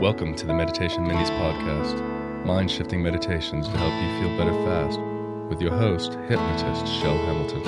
Welcome to the Meditation Minis podcast, mind shifting meditations to help you feel better fast, with your host, hypnotist Chel Hamilton.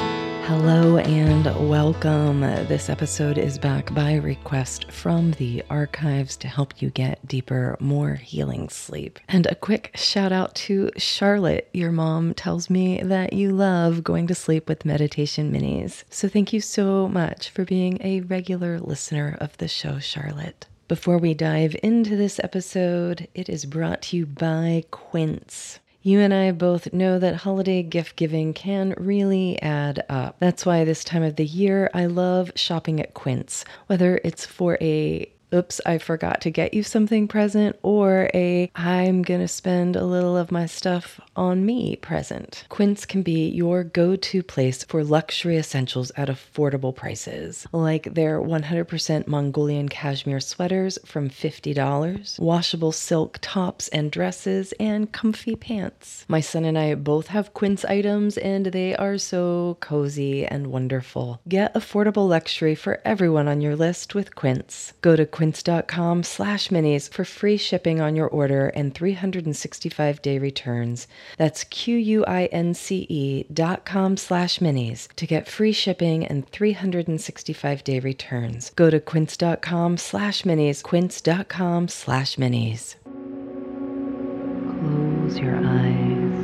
Hello and welcome. This episode is back by request from the archives to help you get deeper, more healing sleep. And a quick shout out to Charlotte. Your mom tells me that you love going to sleep with meditation minis. So thank you so much for being a regular listener of the show, Charlotte. Before we dive into this episode, it is brought to you by Quince. You and I both know that holiday gift giving can really add up. That's why this time of the year I love shopping at Quince, whether it's for a oops, I forgot to get you something present, or a I'm gonna spend a little of my stuff on me present. Quince can be your go to place for luxury essentials at affordable prices, like their 100% Mongolian cashmere sweaters from $50, washable silk tops and dresses, and comfy pants. My son and I both have Quince items, and they are so cozy and wonderful. Get affordable luxury for everyone on your list with Quince. Go to quince.com slash minis for free shipping on your order and 365 day returns. That's Q-U-I-N-C-E dot com slash minis to get free shipping and 365 day returns. Go to quince.com slash minis, quince.com slash minis. Close your eyes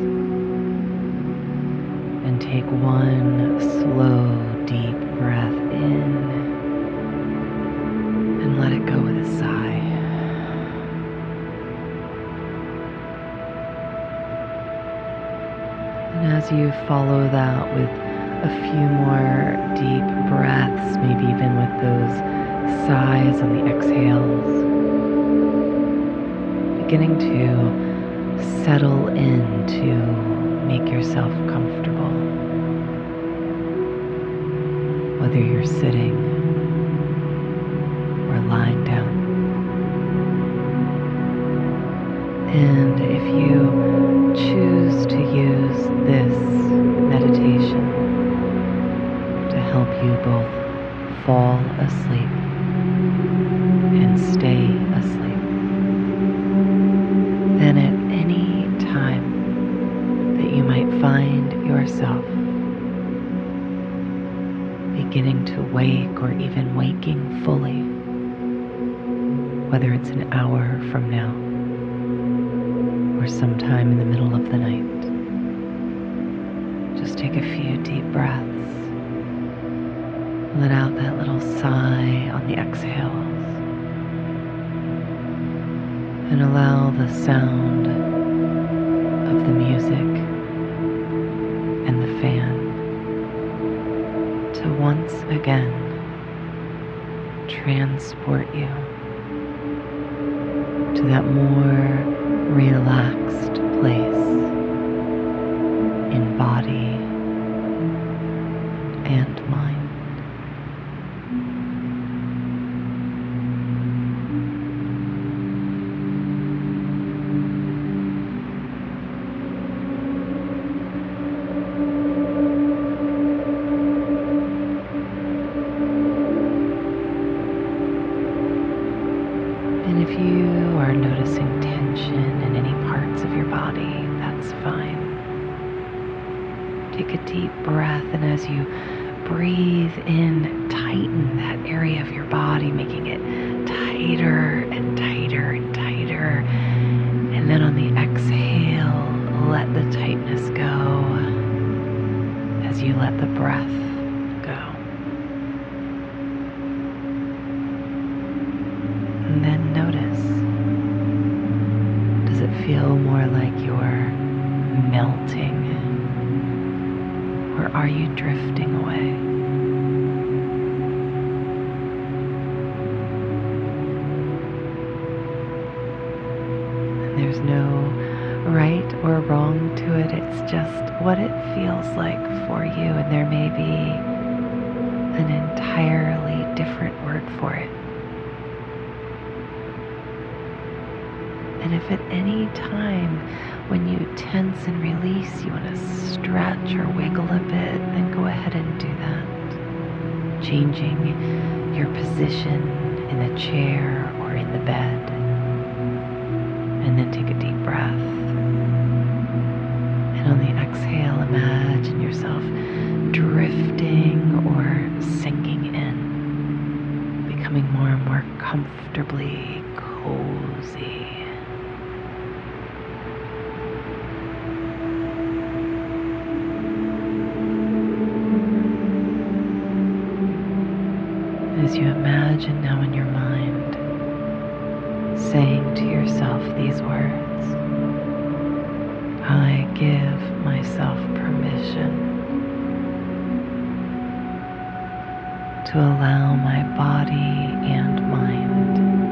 and take one slow, deep breath in and let it go with a sigh. And as you follow that with a few more deep breaths, maybe even with those sighs on the exhales, beginning to settle in to make yourself comfortable. Whether you're sitting lying down. And if you choose to use this meditation to help you both fall asleep and stay asleep, then at any time that you might find yourself beginning to wake or even waking fully, whether it's an hour from now or sometime in the middle of the night. Just take a few deep breaths. Let out that little sigh on the exhales. And allow the sound of the music and the fan to once again transport you to that more relaxed place Take a deep breath, and as you breathe in, tighten that area of your body, making it tighter and tighter and tighter. And then on the exhale, let the tightness go as you let the breath are you drifting away? There's no right or wrong to it, it's just what it feels like for you, and there may be an entirely different word for it. And if at any time when you tense and release, you want to stretch or wiggle a bit, then go ahead and do that. Changing your position in the chair or in the bed. And then take a deep breath. And on the exhale, imagine yourself drifting or sinking in, becoming more and more comfortably as you imagine now in your mind, saying to yourself these words I give myself permission to allow my body and mind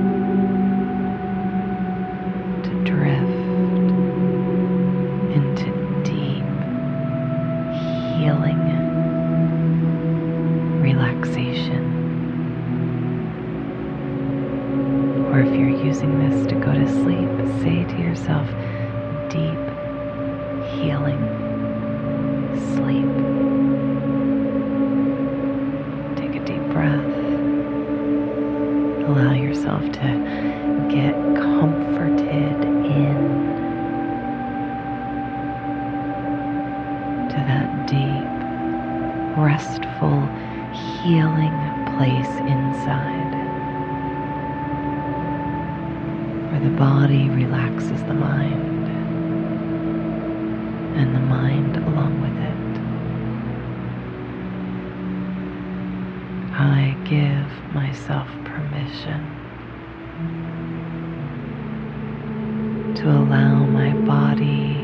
into that deep, restful, healing place inside where the body relaxes the mind and the mind along with it. I give myself permission to allow my body